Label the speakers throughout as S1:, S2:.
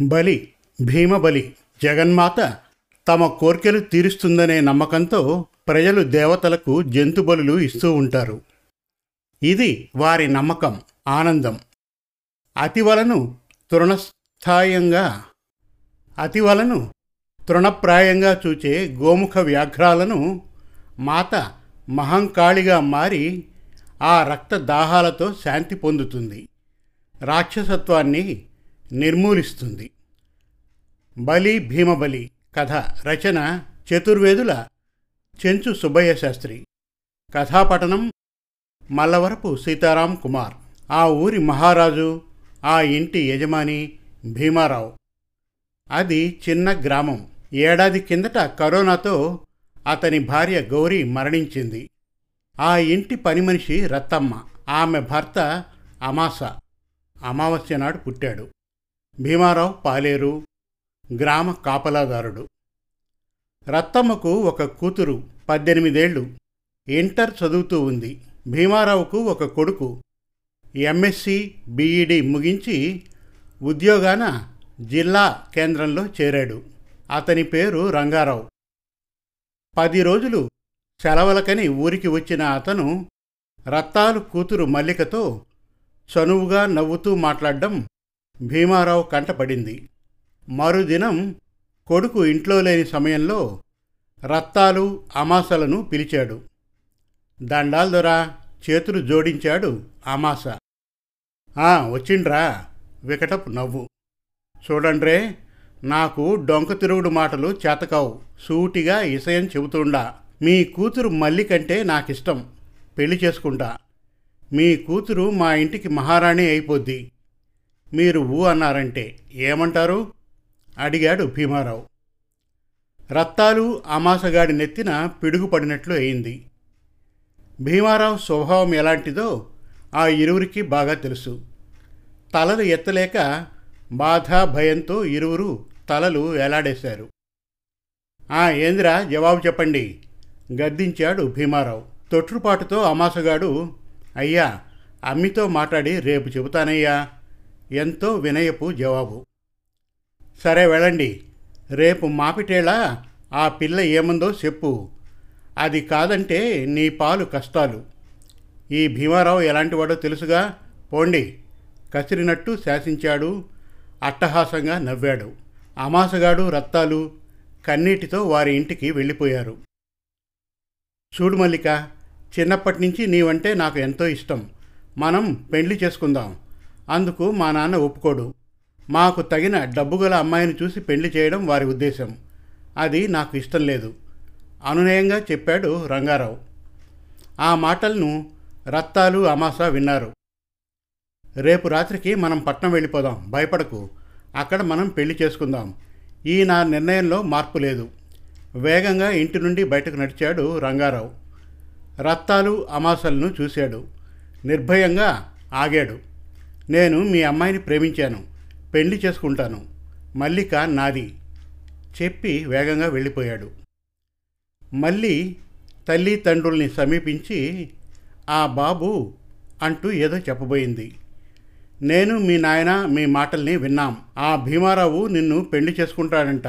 S1: బలి భీమబలి జగన్మాత తమ కోర్కెలు తీరుస్తుందనే నమ్మకంతో ప్రజలు దేవతలకు జంతు బలులు ఇస్తూ ఉంటారు. ఇది వారి నమ్మకం ఆనందం. అతివలను తృణస్థాయంగా అతివలను తృణప్రాయంగా చూచే గోముఖ వ్యాఘ్రాలను మాత మహంకాళిగా మారి ఆ రక్త దాహాలతో శాంతి పొందుతుంది. రాక్షసత్వాన్ని నిర్మూలిస్తుంది. బలి భీమబలి కథ రచన చతుర్వేదుల చెంచు సుబ్బయ్య శాస్త్రి. కథాపఠనం మల్లవరపు సీతారాం కుమార్. ఆ ఊరి మహారాజు ఆ ఇంటి యజమాని భీమారావు. అది చిన్న గ్రామం. ఏడాది కిందట కరోనాతో అతని భార్య గౌరీ మరణించింది. ఆ ఇంటి పని మనిషి రత్తమ్మ. ఆమె భర్త అమాస. అమావాస్య నాడు పుట్టాడు. భీమారావు పాలేరు గ్రామ కాపలాదారుడు. రత్తమ్మకు ఒక కూతురు పద్దెనిమిదేళ్ళు ఇంటర్ చదువుతూ ఉంది. భీమారావుకు ఒక కొడుకు. ఎంఎస్సి బీఈడి ముగించి ఉద్యోగాన జిల్లా కేంద్రంలో చేరాడు. అతని పేరు రంగారావు. పది రోజులు సెలవులకని ఊరికి వచ్చిన అతను రత్తాలు కూతురు మల్లికతో చనువుగా నవ్వుతూ మాట్లాడడం భీమారావు కంటపడింది. మరుదినం కొడుకు ఇంట్లో లేని సమయంలో రత్తాలు అమాసలను పిలిచాడు. దండాల్ దొరా చేతులు జోడించాడు అమాస. "ఆ, వచ్చిండ్రా వికటపు నవ్వు. చూడండ్రే నాకు డొంక తిరుగుడు మాటలు చేతకావు. సూటిగా ఇసయం చెబుతుండా. మీ కూతురు మల్లికంటే నాకిష్టం. పెళ్ళి చేసుకుంటా. మీ కూతురు మా ఇంటికి మహారాణి అయిపోద్ది. మీరు ఊ అన్నారంటే ఏమంటారు? అడిగాడు భీమారావు. రత్తాలు అమాసగాడి నెత్తిన పిడుగుపడినట్లు అయింది. భీమారావు స్వభావం ఎలాంటిదో ఆ ఇరువురికి బాగా తెలుసు. తలలు ఎత్తలేక బాధ భయంతో ఇరువురు తలలు ఎలాడేశారు ఆ ఏందిరా జవాబు చెప్పండి గద్దించాడు భీమారావు. తొట్టుపాటుతో అమాసగాడు అయ్యా అమ్మితో మాట్లాడి రేపు చెబుతానయ్యా. ఎంతో వినయపు జవాబు. సరే వెళ్ళండి. రేపు మాపిటేళ ఆ పిల్ల ఏముందో చెప్పు. అది కాదంటే నీ పాలు కష్టాలు. ఈ భీమారావు ఎలాంటివాడో తెలుసుగా? పోండి. కసిరినట్టు శాసించాడు. అట్టహాసంగా నవ్వాడు. అమాసగాడు రత్తాలు కన్నీటితో వారి ఇంటికి వెళ్ళిపోయారు. చూడు మల్లిక చిన్నప్పటి నుంచి నీవంటే నాకు ఎంతో ఇష్టం. మనం పెళ్ళి చేసుకుందాం. అందుకు మా నాన్న ఒప్పుకోడు. మాకు తగిన డబ్బుగల అమ్మాయిని చూసి పెళ్ళి చేయడం వారి ఉద్దేశం. అది నాకు ఇష్టం లేదు. అనునయంగా చెప్పాడు రంగారావు. ఆ మాటలను రత్తాలు అమాస విన్నారు. రేపు రాత్రికి మనం పట్నం వెళ్ళిపోదాం. భయపడకు. అక్కడ మనం పెళ్ళి చేసుకుందాం. ఈ నా నిర్ణయంలో మార్పు లేదు. వేగంగా ఇంటి నుండి బయటకు నడిచాడు రంగారావు. రత్తాలు అమాసలను చూశాడు. నిర్భయంగా ఆగాడు. నేను మీ అమ్మాయిని ప్రేమించాను. పెళ్ళి చేసుకుంటాను. మల్లిక నాది. చెప్పి వేగంగా వెళ్ళిపోయాడు. మళ్ళీ తల్లి తండ్రుల్ని సమీపించి ఆ బాబు అంటూ ఏదో చెప్పబోయింది. నేను మీ నాయన మీ మాటల్ని విన్నాం. ఆ భీమారావు నిన్ను పెళ్ళి చేసుకుంటాడంట.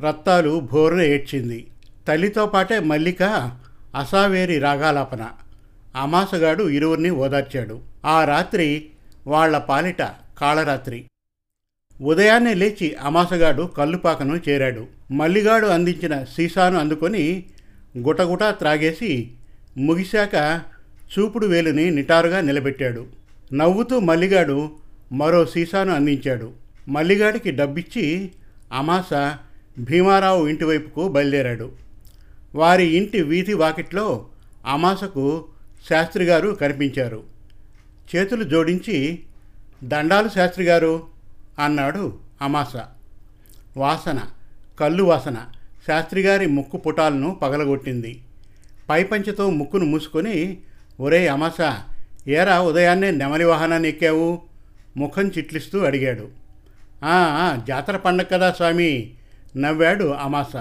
S1: రత్తాలు భోరున ఏడ్చింది. తల్లితో పాటే మల్లిక అసావేరి రాగాలాపన. అమాసగాడు ఇరువురిని ఓదార్చాడు. ఆ రాత్రి వాళ్ళ పాలిట కాళరాత్రి. ఉదయాన్నే లేచి అమాసగాడు కల్లుపాకను చేరాడు. మల్లిగాడు అందించిన సీసాను అందుకొని గుటగుట త్రాగేసి ముగిశాక చూపుడు వేలుని నిటారుగా నిలబెట్టాడు. నవ్వుతూ మల్లిగాడు మరో సీసాను అందించాడు. మల్లిగాడికి డబ్బిచ్చి అమాస భీమారావు ఇంటివైపుకు బయలుదేరాడు. వారి ఇంటి వీధి వాకిట్లో అమాసకు శాస్త్రి గారు కనిపించారు. చేతులు జోడించి దండాలు శాస్త్రి గారు అన్నాడు అమాస. వాసన కళ్ళు వాసన. శాస్త్రిగారి ముక్కు పుటాలను పగలగొట్టింది. పైపంచతో ముక్కును మూసుకొని ఒరే అమాస ఏరా ఉదయాన్నే నెమలి వాహనాన్ని ఎక్కావు? ముఖం చిట్లిస్తూ అడిగాడు. ఆ, జాతర పండగ కదా స్వామి నవ్వాడు అమాస.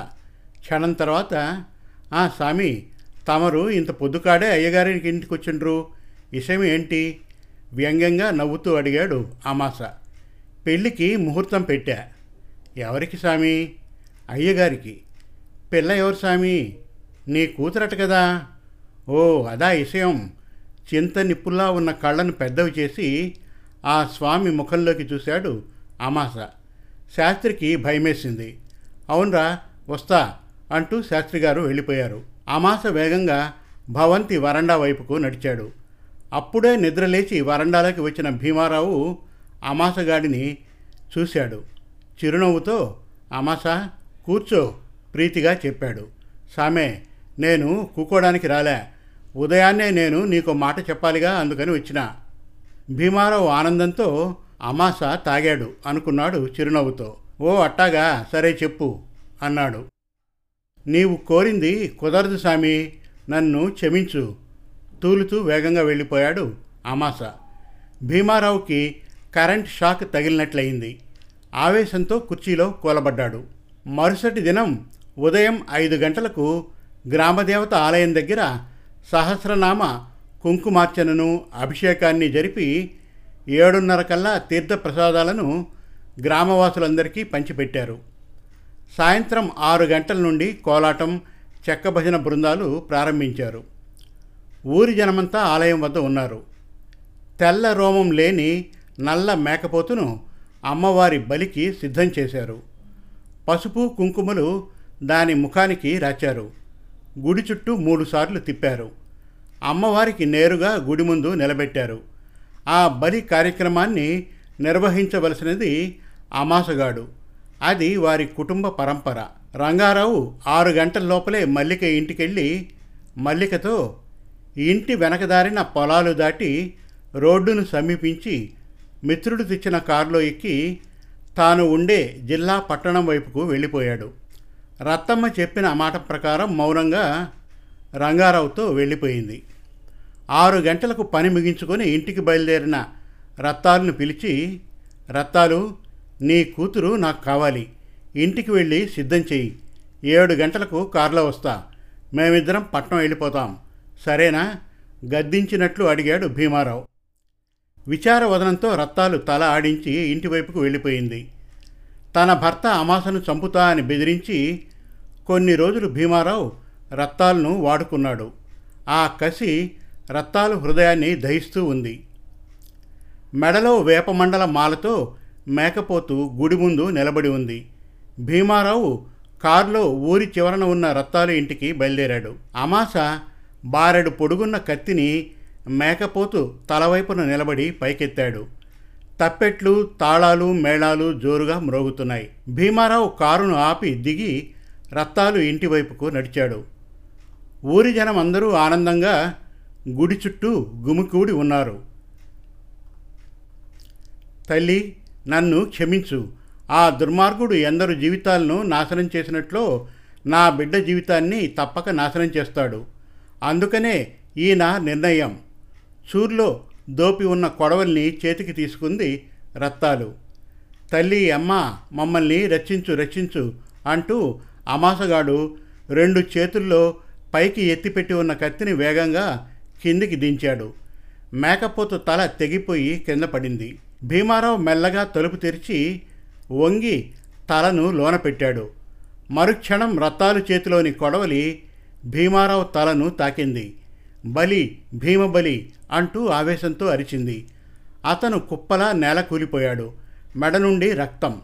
S1: క్షణం తర్వాత "ఆ, స్వామి తమరు ఇంత పొద్దుకాడే అయ్యగారికి ఇంటికి వచ్చిండ్రు? విషయం ఏంటి? వ్యంగ్యంగా నవ్వుతూ అడిగాడు అమాస పెళ్ళికి ముహూర్తం పెట్టా. ఎవరికి స్వామి అయ్యగారికి. పిల్ల ఎవరు స్వామి నీ కూతురట కదా? ఓ అదా విషయం. చింత నిప్పుల్లా ఉన్న కళ్ళను పెద్దవి చేసి ఆ స్వామి ముఖంలోకి చూశాడు అమాస శాస్త్రికి భయమేసింది. అవునరా వస్తా అంటూ శాస్త్రి గారు వెళ్ళిపోయారు. అమాస వేగంగా భవంతి వరండా వైపుకు నడిచాడు. అప్పుడే నిద్రలేచి వరండాలోకి వచ్చిన భీమారావు అమాసగాడిని చూశాడు. చిరునవ్వుతో అమాస కూర్చో ప్రీతిగా చెప్పాడు. సామే నేను కూకోడానికి రాలే. ఉదయాన్నే నేను నీకు మాట చెప్పాలిగా అందుకని వచ్చిన. భీమారావు ఆనందంతో అమాస తాగాడు అనుకున్నాడు చిరునవ్వుతో. ఓ అట్టాగా సరే చెప్పు అన్నాడు. నీవు కోరింది కుదరదు సామి నన్ను క్షమించు. తూలుతూ వేగంగా వెళ్ళిపోయాడు అమాస భీమారావుకి కరెంట్ షాక్ తగిలినట్లయింది. ఆవేశంతో కుర్చీలో కూలబడ్డాడు. మరుసటి దినం ఉదయం ఐదు గంటలకు గ్రామదేవత ఆలయం దగ్గర సహస్రనామ కుంకుమార్చనను అభిషేకాన్ని జరిపి ఏడున్నర కల్లా తీర్థప్రసాదాలను గ్రామవాసులందరికీ పంచిపెట్టారు. సాయంత్రం ఆరు గంటల నుండి కోలాటం చెక్క భజన బృందాలు ప్రారంభించారు. ఊరి జనమంతా ఆలయం వద్ద ఉన్నారు. తెల్ల రోమం లేని నల్ల మేకపోతును అమ్మవారి బలికి సిద్ధం చేశారు. పసుపు కుంకుమలు దాని ముఖానికి రాచారు. గుడి చుట్టూ మూడుసార్లు తిప్పారు. అమ్మవారికి నేరుగా గుడి ముందు నిలబెట్టారు. ఆ బలి కార్యక్రమాన్ని నిర్వహించవలసినది అమాసగాడు. అది వారి కుటుంబ పరంపర. రంగారావు ఆరు గంటల లోపలే మల్లిక ఇంటికెళ్ళి మల్లికతో ఇంటి వెనకదారిన పొలాలు దాటి రోడ్డును సమీపించి మిత్రుడు తెచ్చిన కారులో ఎక్కి తాను ఉండే జిల్లా పట్టణం వైపుకు వెళ్ళిపోయాడు. రత్తమ్మ చెప్పిన మాట ప్రకారం మౌనంగా రంగారావుతో వెళ్ళిపోయింది. ఆరు గంటలకు పని ముగించుకొని ఇంటికి బయలుదేరిన రత్తాలను పిలిచి రత్తాలు నీ కూతురు నాకు కావాలి. ఇంటికి వెళ్ళి సిద్ధం చెయ్యి. ఏడు గంటలకు కారులో వస్తా. మేమిద్దరం పట్నం వెళ్ళిపోతాం. సరేనా? గద్దించినట్లు అడిగాడు భీమారావు. విచారవదనంతో రత్తాలు తల ఆడించి ఇంటివైపుకు వెళ్ళిపోయింది. తన భర్త అమాసను చంపుతా అని బెదిరించి కొన్ని రోజులు భీమారావు రత్తాలను వాడుకున్నాడు. ఆ కసి రత్తాలు హృదయాన్ని దహిస్తూ ఉంది. మెడలో వేపమండల మాలతో మేకపోతు గుడి ముందు నిలబడి ఉంది. భీమారావు కారులో ఊరి చివరన ఉన్న రత్తాలు ఇంటికి బయలుదేరాడు. అమాస బారెడు పొడుగున్న కత్తిని మేకపోతు తలవైపున నిలబడి పైకెత్తాడు. తప్పెట్లు తాళాలు మేళాలు జోరుగా మ్రోగుతున్నాయి. భీమారావు కారును ఆపి దిగి రత్తాలు ఇంటివైపుకు నడిచాడు. ఊరి జనం అందరూ ఆనందంగా గుడి చుట్టూ గుమికూడి ఉన్నారు. తల్లి నన్ను క్షమించు. ఆ దుర్మార్గుడు ఎందరు జీవితాలను నాశనం చేసినట్లో నా బిడ్డ జీవితాన్ని తప్పక నాశనం చేస్తాడు. అందుకనే ఈ నా నిర్ణయం. చూర్లో దోపి ఉన్న కొడవల్ని చేతికి తీసుకుంది రత్తాలు. తల్లి అమ్మ మమ్మల్ని రక్షించు రక్షించు అంటూ అమాసగాడు రెండు చేతుల్లో పైకి ఎత్తిపెట్టి ఉన్న కత్తిని వేగంగా కిందికి దించాడు. మేకపోతు తల తెగిపోయి కింద పడింది. భీమారావు మెల్లగా తలుపు తెరిచి వంగి తలను లోన పెట్టాడు. మరుక్షణం రత్తాలు చేతిలోని కొడవలి భీమారావు తలను తాకింది. బలి భీమబలి అంటూ ఆవేశంతో అరిచింది. అతను కుప్పలా నేల కూలిపోయాడు. మెడ నుండి రక్తం.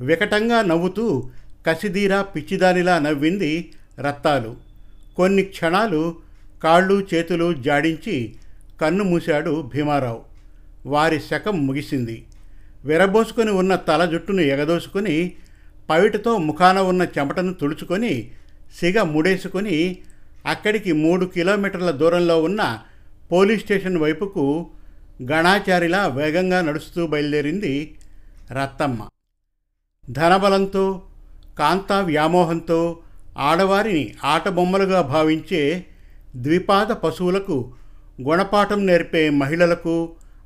S1: వికటంగా నవ్వుతూ కసిదీరా పిచ్చిదానిలా నవ్వింది రత్తాలు. కొన్ని క్షణాలు కాళ్ళు చేతులు జాడించి కన్ను మూశాడు భీమారావు. వారి శకం ముగిసింది. విరబోసుకొని ఉన్న తల జుట్టును ఎగదోసుకొని పవిటతో ముఖాన ఉన్న చెమటను తుడుచుకొని సిగ ముడేసుకొని అక్కడికి మూడు కిలోమీటర్ల దూరంలో ఉన్న పోలీస్ స్టేషన్ వైపుకు గణాచారిలా వేగంగా నడుస్తూ బయలుదేరింది రత్తమ్మ. ధనబలంతో కాంతా వ్యామోహంతో ఆడవారిని ఆటబొమ్మలుగా భావించే ద్విపాద పశువులకు గుణపాఠం నేర్పే మహిళలకు